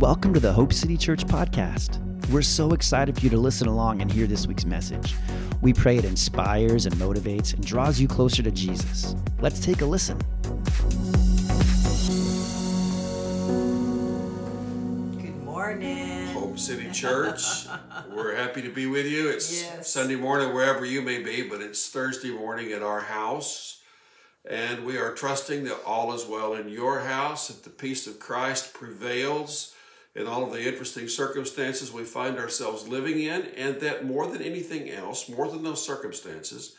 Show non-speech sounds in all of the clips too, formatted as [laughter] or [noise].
welcome to the Hope City Church podcast. We're so excited for you to listen along and hear this week's message. We pray it inspires and motivates and draws you closer to Jesus. Let's take a listen. Good morning. Hope City Church. [laughs] We're happy to be with you. It's Yes. Sunday morning wherever you may be, but it's Thursday morning at our house. And we are trusting that all is well in your house, that the peace of Christ prevails in all of the interesting circumstances we find ourselves living in, and that more than anything else, more than those circumstances,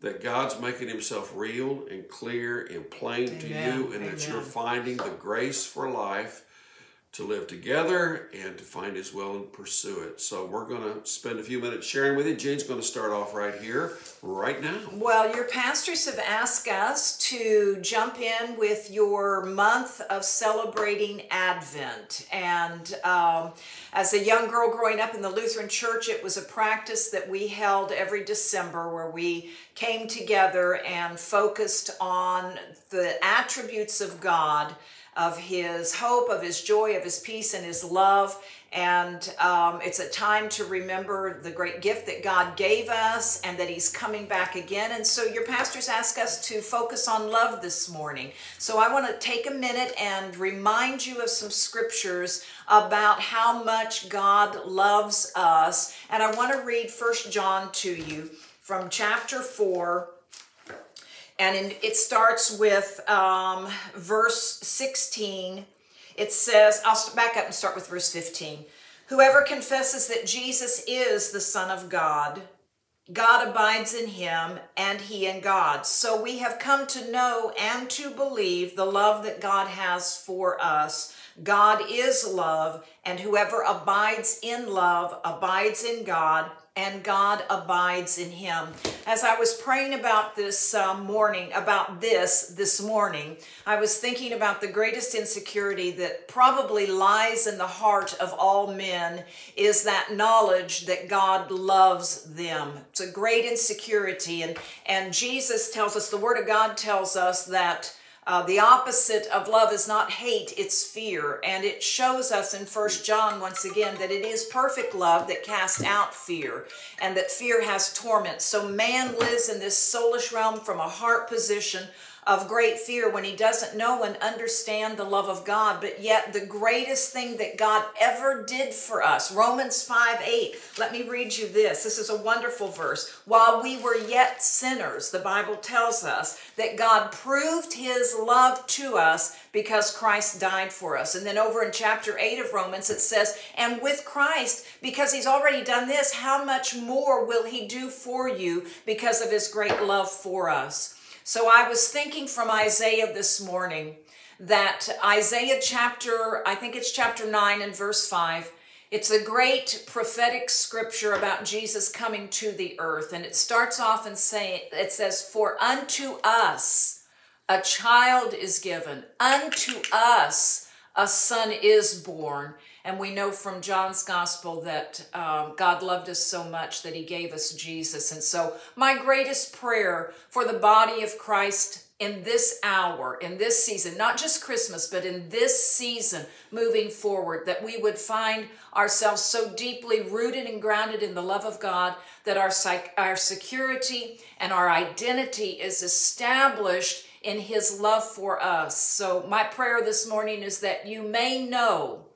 that God's making himself real and clear and plain to you, and that you're finding the grace for life to live together and to find his will and pursue it. So we're going to spend a few minutes sharing with you. Jeanne's going to start off right here, right now. Well, your pastors have asked us to jump in with your month of celebrating Advent. And um, as a young girl growing up in the Lutheran Church, it was a practice that we held every December where we came together and focused on the attributes of God. Of his hope, of his joy, of his peace, and his love. And um, it's a time to remember the great gift that God gave us and that He's coming back again. And so your pastors ask us to focus on love this morning. So I want to take a minute and remind you of some scriptures about how much God loves us. And I want to read First John to you from chapter 4 and in, it starts with um, verse 16 it says i'll back up and start with verse 15 whoever confesses that jesus is the son of god god abides in him and he in god. So we have come to know and to believe the love that god has for us. God is love and whoever abides in love abides in god and God abides in him. As I was praying about this uh, morning, about this this morning, I was thinking about the greatest insecurity that probably lies in the heart of all men is that knowledge that God loves them. It's a great insecurity, and and Jesus tells us, the Word of God tells us that. Uh, the opposite of love is not hate, it's fear. And it shows us in First John once again that it is perfect love that casts out fear and that fear has torment. So man lives in this soulish realm from a heart position of great fear when he doesn't know and understand the love of God. But yet, the greatest thing that God ever did for us, Romans 5 8. Let me read you this. This is a wonderful verse. While we were yet sinners, the Bible tells us that God proved his love to us because Christ died for us. And then over in chapter 8 of Romans, it says, And with Christ, because he's already done this, how much more will he do for you because of his great love for us? So I was thinking from Isaiah this morning that Isaiah chapter, I think it's chapter 9 and verse 5, it's a great prophetic scripture about Jesus coming to the earth. And it starts off and saying, it says, For unto us a child is given, unto us a son is born. And we know from John's gospel that um, God loved us so much that he gave us Jesus. And so, my greatest prayer for the body of Christ in this hour, in this season, not just Christmas, but in this season moving forward, that we would find ourselves so deeply rooted and grounded in the love of God that our, psych- our security and our identity is established in his love for us. So, my prayer this morning is that you may know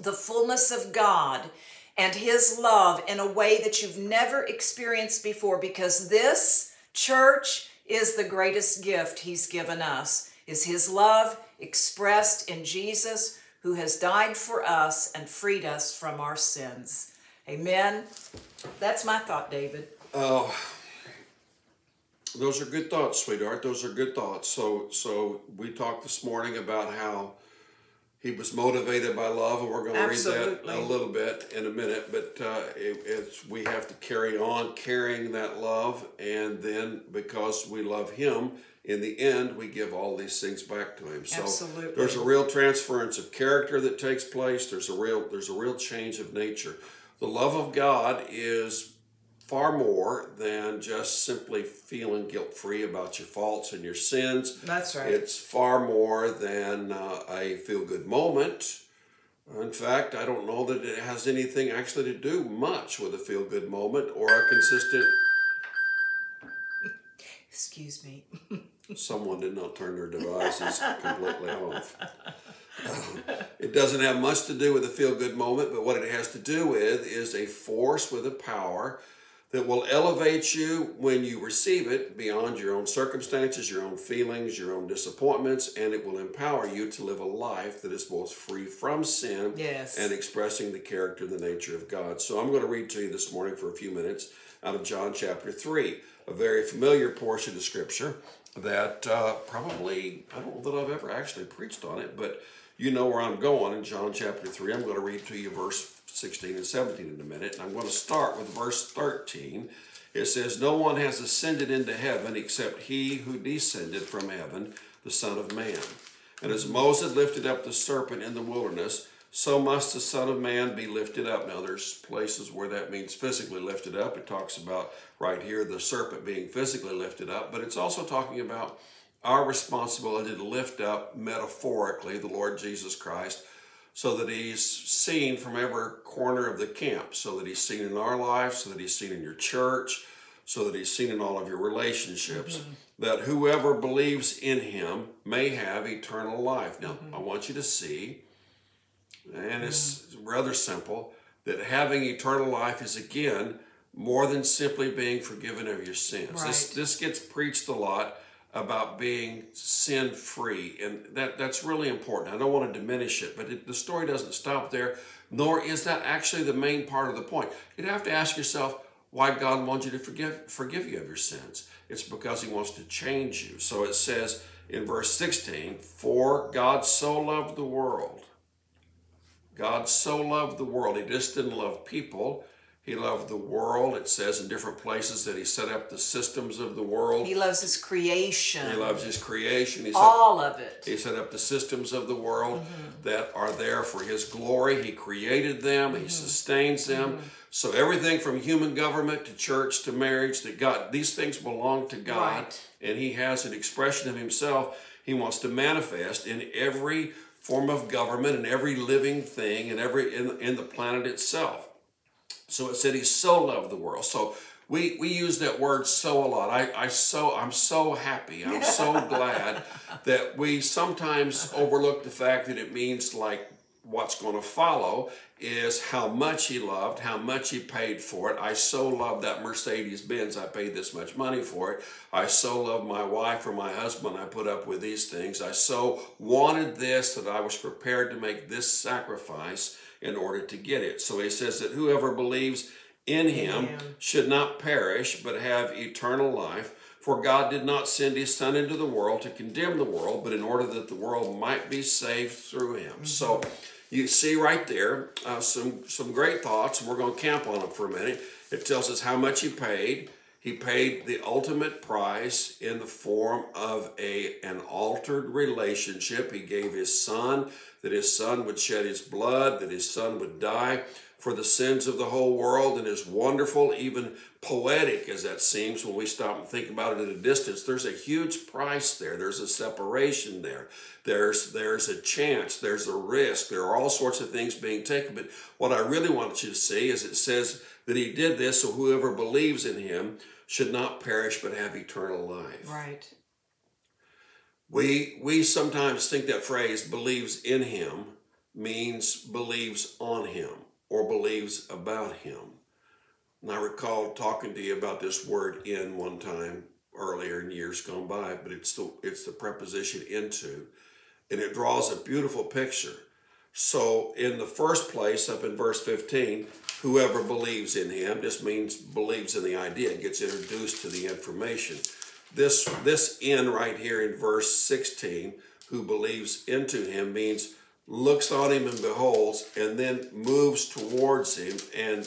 the fullness of God and His love in a way that you've never experienced before because this church is the greatest gift He's given us is His love expressed in Jesus who has died for us and freed us from our sins. Amen. That's my thought, David. Oh, those are good thoughts, sweetheart. Those are good thoughts. So, so we talked this morning about how he was motivated by love, and we're going to read that a little bit in a minute. But uh, it, it's we have to carry on carrying that love, and then because we love him, in the end, we give all these things back to him. So Absolutely. there's a real transference of character that takes place. There's a real there's a real change of nature. The love of God is far more than just simply feeling guilt free about your faults and your sins. That's right. It's far more than uh, a feel good moment In fact, I don't know that it has anything actually to do much with a feel good moment or a consistent. Excuse me. Someone did not turn their devices completely off. it doesn't have much to do with a feel good moment, but what it has to do with is a force with a power that will elevate you when you receive it beyond your own circumstances, your own feelings, your own disappointments, and it will empower you to live a life that is both free from sin Yes. and expressing the character and the nature of God. So I'm going to read to you this morning for a few minutes out of John chapter 3, a very familiar portion of Scripture that uh, probably, I don't know that I've ever actually preached on it, but you know where I'm going in John chapter 3. I'm going to read to you verse 16 and 17 in a minute. And I'm going to start with verse 13. It says, No one has ascended into heaven except he who descended from heaven, the Son of Man. And as Moses lifted up the serpent in the wilderness, so must the Son of Man be lifted up. Now, there's places where that means physically lifted up. It talks about right here the serpent being physically lifted up, but it's also talking about our responsibility to lift up metaphorically the Lord Jesus Christ so that he's seen from every corner of the camp, so that he's seen in our life, so that he's seen in your church, so that he's seen in all of your relationships, mm-hmm. that whoever believes in him may have eternal life. Now, mm-hmm. I want you to see, and it's mm-hmm. rather simple, that having eternal life is again more than simply being forgiven of your sins. This, this gets preached a lot about being sin free, and that, that's really important. I don't want to diminish it, but it, the story doesn't stop there, nor is that actually the main part of the point. You'd have to ask yourself why God wants you to forgive, forgive you of your sins. It's because He wants to change you. So it says in verse 16, For God so loved the world. God so loved the world. He just didn't love people. He loved the world. It says in different places that he set up the systems of the world. He loves his creation. He loves his creation. He set, all of it. he set up the systems of the world mm-hmm. that are there for his glory. He created them. He mm-hmm. sustains them. Mm-hmm. So everything from human government to church to marriage that God, these things belong to God. Right. And he has an expression of himself he wants to manifest in every form of government and every living thing and every in, in the planet itself. So it said he so loved the world. So we we use that word so a lot. I, I so I'm so happy. I'm so [laughs] glad that we sometimes overlook the fact that it means like what's going to follow is how much he loved, how much he paid for it. I so love that Mercedes Benz. I paid this much money for it. I so love my wife or my husband. I put up with these things. I so wanted this that I was prepared to make this sacrifice in order to get it. So he says that whoever believes in him him. should not perish but have eternal life. For God did not send his Son into the world to condemn the world, but in order that the world might be saved through him. So you see right there uh, some, some great thoughts, we're going to camp on them for a minute. It tells us how much he paid. He paid the ultimate price in the form of a an altered relationship. He gave his son that his son would shed his blood, that his son would die for the sins of the whole world, and as wonderful, even poetic as that seems when we stop and think about it at a distance, there's a huge price there. There's a separation there. There's there's a chance. There's a risk. There are all sorts of things being taken. But what I really want you to see is it says that he did this so whoever believes in him should not perish but have eternal life. Right. We we sometimes think that phrase believes in him means believes on him or believes about him. And I recall talking to you about this word in one time earlier in years gone by, but it's the it's the preposition into, and it draws a beautiful picture. So in the first place, up in verse 15, whoever believes in him, this means believes in the idea, gets introduced to the information. This this in right here in verse 16, who believes into him means looks on him and beholds, and then moves towards him and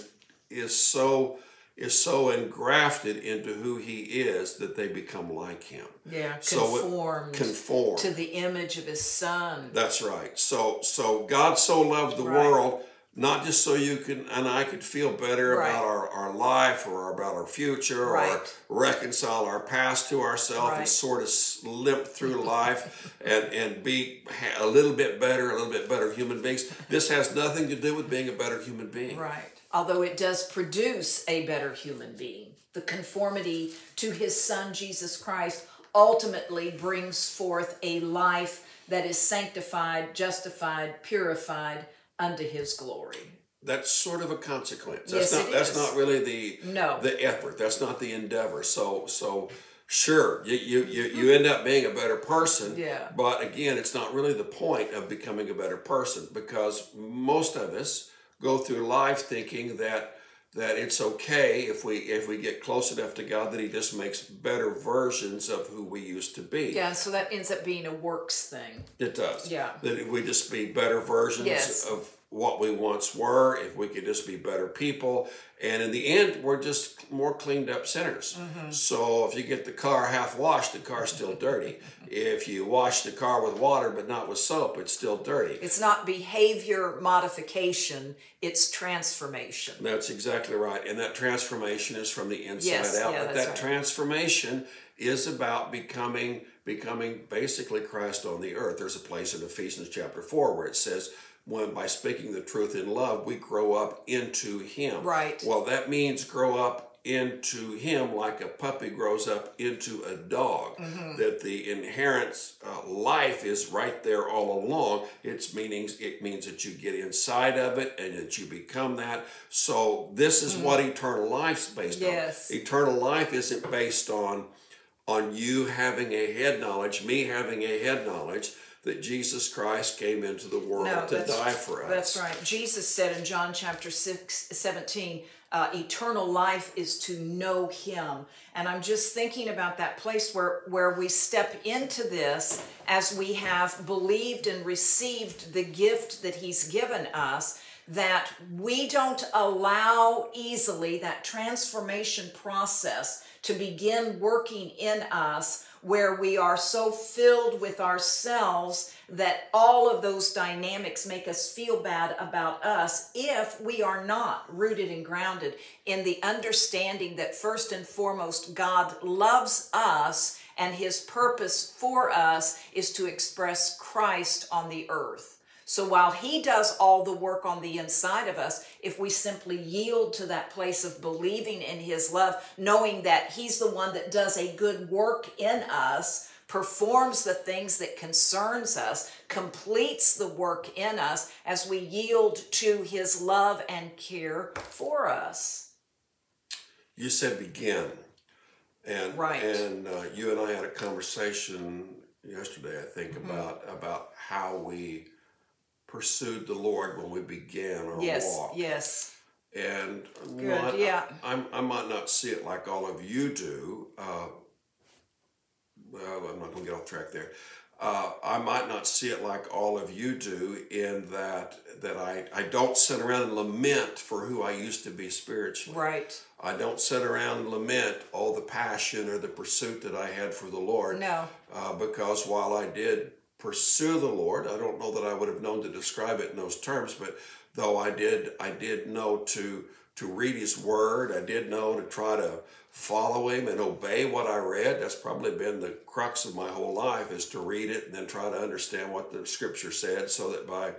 is so is so engrafted into who he is that they become like him. Yeah. So Conformed Conform. to the image of his son. That's right. So so God so loved the Right. world not just so you can and I could feel better Right. about our, our life or about our future or reconcile our past to ourselves and sort of limp through life and, and be a little bit better, a little bit better human beings. This has nothing to do with being a better human being. Right. Although it does produce a better human being. The conformity to his son Jesus Christ ultimately brings forth a life that is sanctified, justified, purified unto his glory. That's sort of a consequence. Yes, That's not it that's is. not really the No. the effort. That's not the endeavor. So so sure, you you, you, you end up being a better person. Yeah. But again, it's not really the point of becoming a better person because most of us go through life thinking that that it's okay if we if we get close enough to God that He just makes better versions of who we used to be. Yeah, so that ends up being a works thing. It does. Yeah. That we just be better versions Yes. of what we once were, if we could just be better people. And in the end, we're just more cleaned up sinners. Mm-hmm. So if you get the car half washed, the car's still dirty. [laughs] If you wash the car with water but not with soap, it's still dirty. It's not behavior modification, it's transformation. That's exactly right. And that transformation is from the inside Yes, out. yeah, but that right. transformation is about becoming becoming basically Christ on the earth. There's a place in Ephesians chapter 4 where it says when by speaking the truth in love we grow up into him. Right. Well, that means grow up into him like a puppy grows up into a dog Mm-hmm. that the inherent uh, life is right there all along it's meanings it means that you get inside of it and that you become that so this is what eternal life's based Mm-hmm. Yes. on eternal life isn't based on on you having a head knowledge me having a head knowledge that jesus christ came into the world No, to die for us That's right. Jesus said in John chapter 6, 17, uh, eternal life is to know him. And I'm just thinking about that place where, where we step into this as we have believed and received the gift that he's given us, that we don't allow easily that transformation process to begin working in us where we are so filled with ourselves that all of those dynamics make us feel bad about us if we are not rooted and grounded in the understanding that first and foremost God loves us and his purpose for us is to express Christ on the earth. So while he does all the work on the inside of us, if we simply yield to that place of believing in his love, knowing that he's the one that does a good work in us, performs the things that concerns us, completes the work in us as we yield to his love and care for us. you said begin and Right. and uh, you and i had a conversation yesterday i think Mm-hmm. about about how we pursued the lord when we began our Yes, walk yes. and Good, yeah. I, I might not see it like all of you do uh, well, i'm not going to get off track there uh, I might not see it like all of you do in that that I, I don't sit around and lament for who I used to be spiritually. Right. I don't sit around and lament all the passion or the pursuit that I had for the Lord. No. Uh, because while I did pursue the Lord, I don't know that I would have known to describe it in those terms, but though I did, I did know to to read His Word. I did know to try to follow Him and obey what I read. That's probably been the crux of my whole life is to read it and then try to understand what the Scripture said, so that by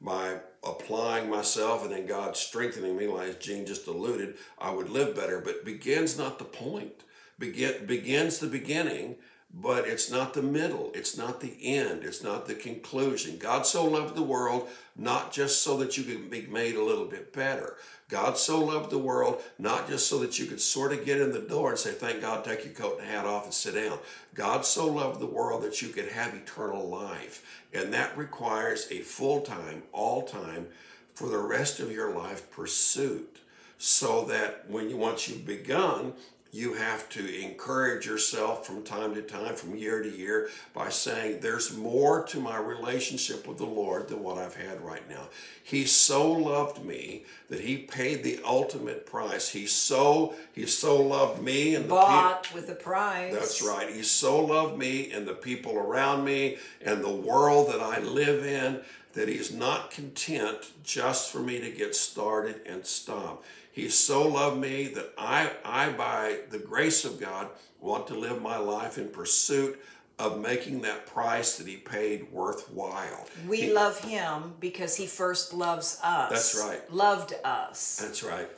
by applying myself and then God strengthening me, like Jeanne just alluded, I would live better. But begins not the point. Begin begins the beginning, but it's not the middle. It's not the end. It's not the conclusion. God so loved the world, not just so that you could be made a little bit better. God so loved the world, not just so that you could sort of get in the door and say, Thank God, take your coat and hat off and sit down. God so loved the world that you could have eternal life. And that requires a full time, all time, for the rest of your life pursuit. So that when you once you've begun, you have to encourage yourself from time to time, from year to year, by saying, There's more to my relationship with the Lord than what I've had right now. He so loved me that He paid the ultimate price. He so He so loved me and the. Bought with a price. That's right. He so loved me and the people around me and the world that I live in that He's not content just for me to get started and stop. He so loved me that I, I, by the grace of God, want to live my life in pursuit of making that price that He paid worthwhile. We He- love him because he first loves us. That's right. Loved us. That's right.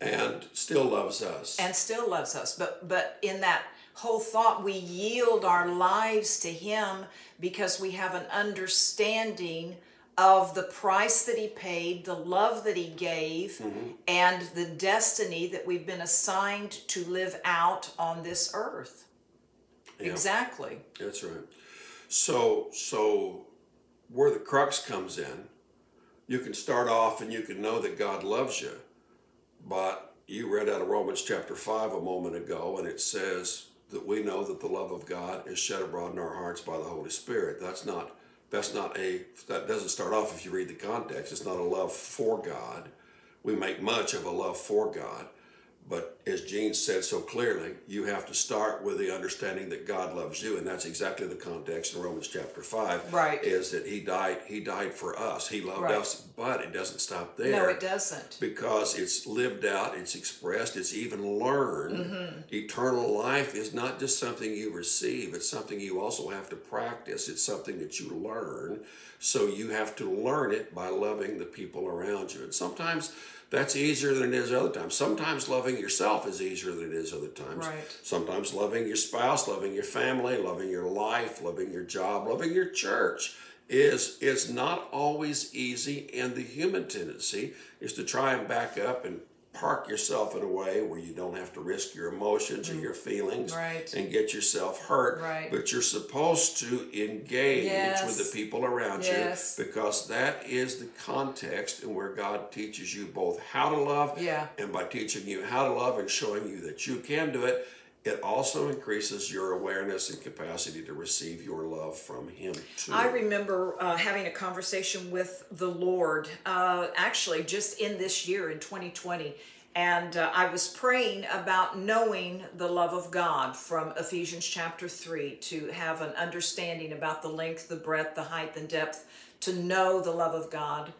And still loves us. and still loves us but but in that whole thought we yield our lives to him because we have an understanding of the price that he paid the love that he gave Mm-hmm. and the destiny that we've been assigned to live out on this earth Yeah. exactly That's right. So so where the crux comes in, you can start off and you can know that God loves you, but you read out of Romans chapter five a moment ago, and it says that we know that the love of God is shed abroad in our hearts by the Holy Spirit. That's not that's not a that doesn't start off if you read the context. It's not a love for God. We make much of a love for God. But as Jeanne said so clearly, you have to start with the understanding that God loves you, and that's exactly the context in Romans chapter five. Right. Is that He died? He died for us. He loved Right. us, but it doesn't stop there. no it doesn't Because it's lived out, it's expressed, it's even learned. Mm-hmm. Eternal life is not just something you receive, it's something you also have to practice. It's something that you learn. So you have to learn it by loving the people around you. And sometimes that's easier than it is other times. Sometimes loving yourself is easier than it is other times. Right. Sometimes loving your spouse, loving your family, loving your life, loving your job, loving your church is is not always easy and the human tendency is to try and back up and park yourself in a way where you don't have to risk your emotions or your feelings Mm. Right. and get yourself hurt Right. but you're supposed to engage Yes. with the people around Yes. you because that is the context in where God teaches you both how to love Yeah. and by teaching you how to love and showing you that you can do it, it also increases your awareness and capacity to receive your love from Him too. I remember uh, having a conversation with the Lord, uh, actually, just in this year in 2020. And uh, I was praying about knowing the love of God from Ephesians chapter 3 to have an understanding about the length, the breadth, the height, and depth, to know the love of God.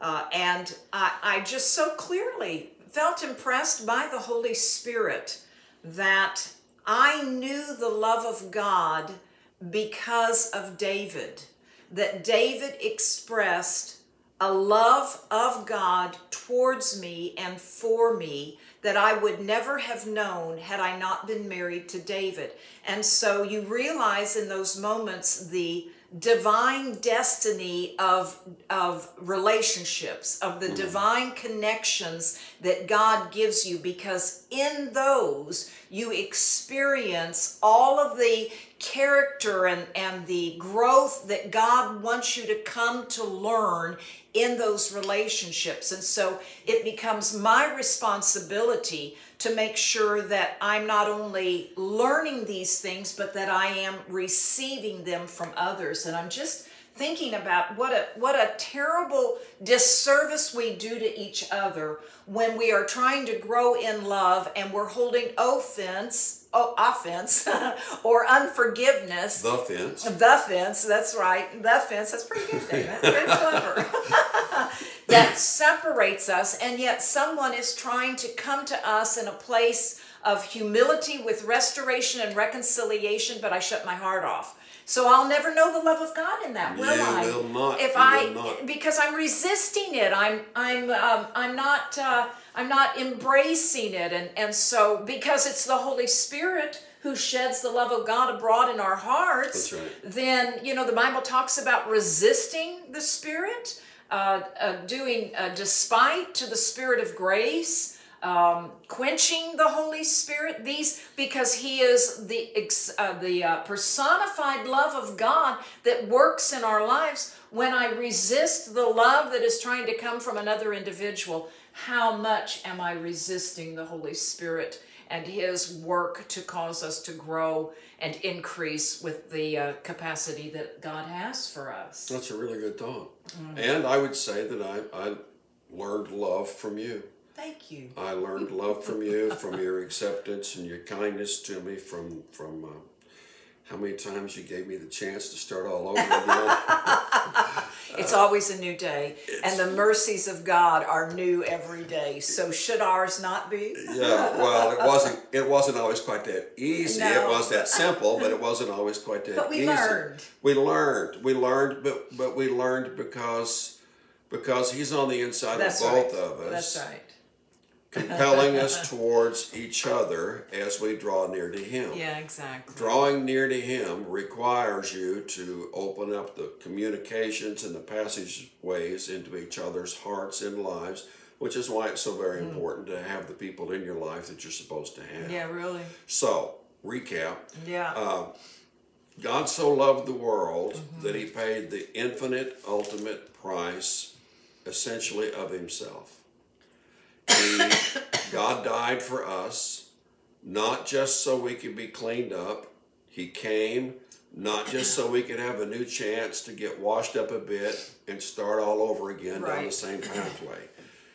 Uh, and I, I just so clearly felt impressed by the Holy Spirit that I knew the love of God because of David, that David expressed a love of God towards me and for me that I would never have known had I not been married to David. And so you realize in those moments the divine destiny of of relationships of the hmm. divine connections that God gives you because in those you experience all of the character and and the growth that God wants you to come to learn in those relationships. And so it becomes my responsibility to make sure that I'm not only learning these things, but that I am receiving them from others. And I'm just thinking about what a what a terrible disservice we do to each other when we are trying to grow in love and we're holding offense, oh, offense, [laughs] or unforgiveness. the fence. The fence, that's right. The fence, that's pretty good, David. Very [laughs] clever. [laughs] that [clears throat] separates us, and yet someone is trying to come to us in a place of humility with restoration and reconciliation, but I shut my heart off. So I'll never know the love of God in that, will You I? will not. If You I, not. because I'm resisting it. I'm, I'm, um, I'm not, uh, I'm not embracing it, and and so because it's the Holy Spirit who sheds the love of God abroad in our hearts. Right. Then you know the Bible talks about resisting the Spirit, uh, uh, doing uh, despite to the Spirit of grace um, quenching the Holy Spirit. These because He is the uh, the uh, personified love of God that works in our lives. When I resist the love that is trying to come from another individual, how much am I resisting the Holy Spirit and His work to cause us to grow and increase with the uh, capacity that God has for us? That's a really good thought. Mm-hmm. And I would say that I, I learned love from you. Thank you. I learned love from you, from your acceptance and your kindness to me, from from uh, how many times you gave me the chance to start all over again. It's [laughs] [laughs] It's always a new day, and the mercies of God are new every day. So should ours not be? Yeah, well, it wasn't. It wasn't always quite that easy. It was that simple, but it [laughs] wasn't always quite that But we easy. learned. We learned. We learned, but but we learned because because He's on the inside That's of right. both of us, That's right. Compelling us towards each other as we draw near to Him. Yeah, exactly. Drawing near to Him requires you to open up the communications and the passageways into each other's hearts and lives, which is why it's so very important to have the people in your life that you're supposed to have. Mm. Yeah, really. So, recap Yeah. Uh, God so loved the world Mm-hmm. that He paid the infinite, ultimate price, essentially, of Himself. He, [coughs] God died for us, not just so we could be cleaned up. He came not just so we could have a new chance to get washed up a bit and start all over again down the same [coughs] pathway.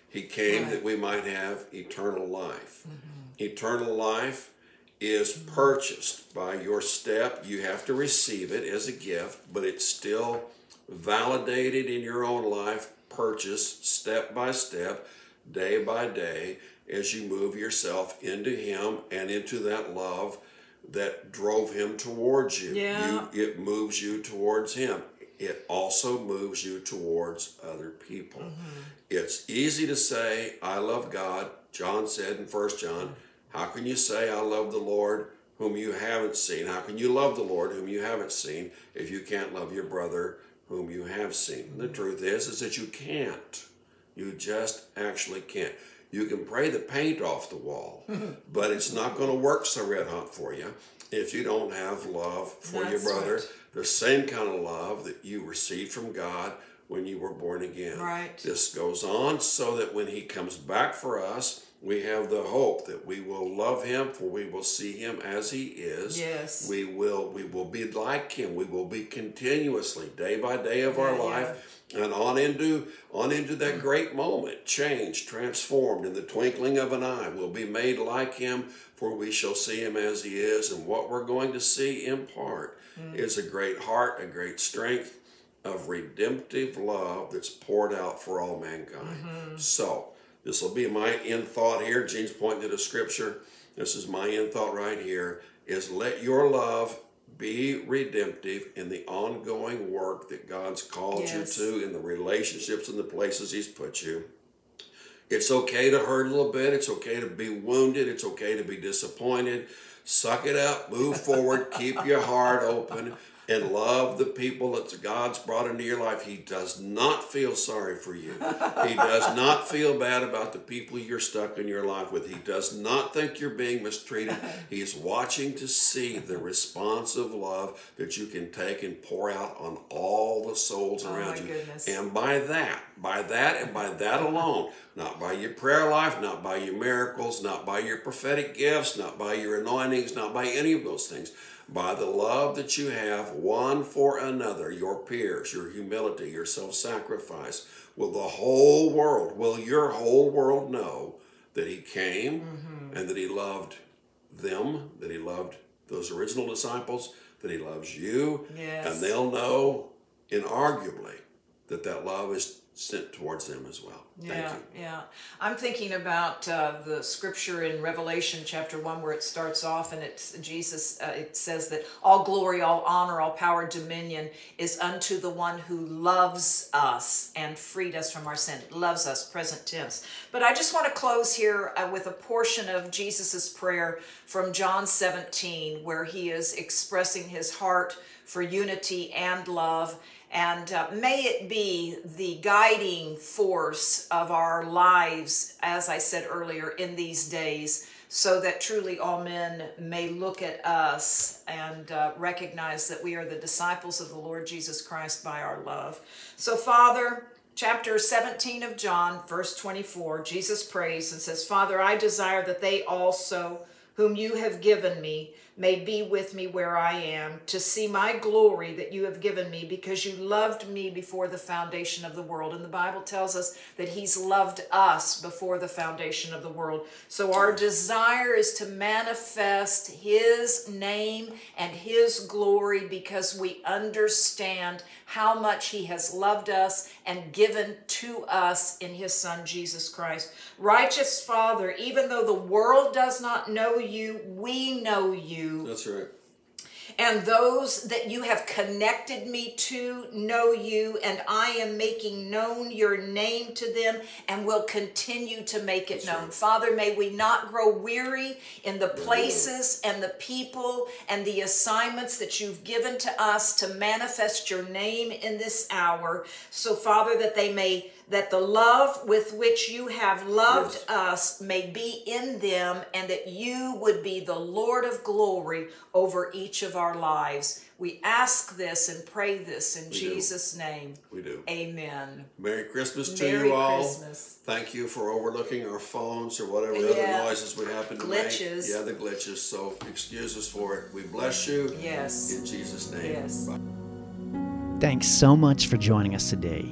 He came Right. that we might have eternal life. Mm-hmm. Eternal life is mm-hmm. purchased by your step. You have to receive it as a gift, but it's still validated in your own life, purchased step by step, day by day, as you move yourself into Him and into that love that drove Him towards you. Yeah. you it moves you towards Him. It also moves you towards other people. Mm-hmm. It's easy to say, I love God. John said in First John, How can you say, I love the Lord whom you haven't seen? How can you love the Lord whom you haven't seen if you can't love your brother whom you have seen? The mm-hmm. truth is, is that you can't. You just actually can't. You can pray the paint off the wall, [laughs] but it's not going to work so red hot for you if you don't have love for your brother. right. The same kind of love that you received from God when you were born again. Right. This goes on so that when He comes back for us, we have the hope that we will love Him, for we will see Him as He is. Yes. We will. We will be like Him. We will be continuously, day by day of our Yeah, yeah. life, and on into on into that great moment, changed, transformed in the twinkling of an eye. We'll be made like Him, for we shall see Him as He is. And what we're going to see in part mm. is a great heart, a great strength of redemptive love that's poured out for all mankind. Mm-hmm. So, this will be my end thought here. Jeanne's pointing to the scripture. This is my end thought right here is let your love be redemptive in the ongoing work that God's called Yes. you to in the relationships and the places He's put you. It's okay to hurt a little bit. It's okay to be wounded. It's okay to be disappointed. Suck it up, move forward, keep your heart open, and love the people that God's brought into your life. He does not feel sorry for you. He does not feel bad about the people you're stuck in your life with. He does not think you're being mistreated. He's watching to see the responsive love that you can take and pour out on all the souls Oh, around my you. goodness. And by that, by that and by that alone, not by your prayer life, not by your miracles, not by your prophetic gifts, not by your anointings, not by any of those things, by the love that you have one for another, your peers, your humility, your self sacrifice, will the whole world, will your whole world know that He came Mm-hmm. and that He loved them, that He loved those original disciples, that He loves you, Yes. and they'll know inarguably that that love is sent towards them as well. Thank Yeah, you. yeah. I'm thinking about uh, the scripture in Revelation chapter one where it starts off and it's Jesus. Uh, it says that all glory, all honor, all power, dominion is unto the one who loves us and freed us from our sin. Loves us, present tense. But I just want to close here uh, with a portion of Jesus's prayer from John 17, where he is expressing his heart for unity and love. And uh, may it be the guiding force of our lives, as I said earlier, in these days, so that truly all men may look at us and uh, recognize that we are the disciples of the Lord Jesus Christ by our love. So, Father, chapter 17 of John, verse 24, Jesus prays and says, Father, I desire that they also, whom you have given me, may be with me where I am to see my glory that you have given me because you loved me before the foundation of the world. And the Bible tells us that He's loved us before the foundation of the world. So our desire is to manifest His name and His glory because we understand how much He has loved us and given to us in His Son, Jesus Christ. Righteous Father, even though the world does not know you, we know you. That's right. And those that you have connected me to know you, and I am making known your name to them and will continue to make it known. right. Father, may we not grow weary in the places and the people and the assignments that you've given to us to manifest your name in this hour. So, Father, that they may that the love with which you have loved Yes. us may be in them and that you would be the Lord of glory over each of our lives. We ask this and pray this in do. Jesus' name. We do. Amen. Merry Christmas to Merry you all. Christmas. Thank you for overlooking our phones or whatever Yeah. other noises we happen to Glitches. make. Yeah, the glitches. So excuse us for it. We bless you. Yes. In Jesus' name. Yes. Bye. Thanks so much for joining us today.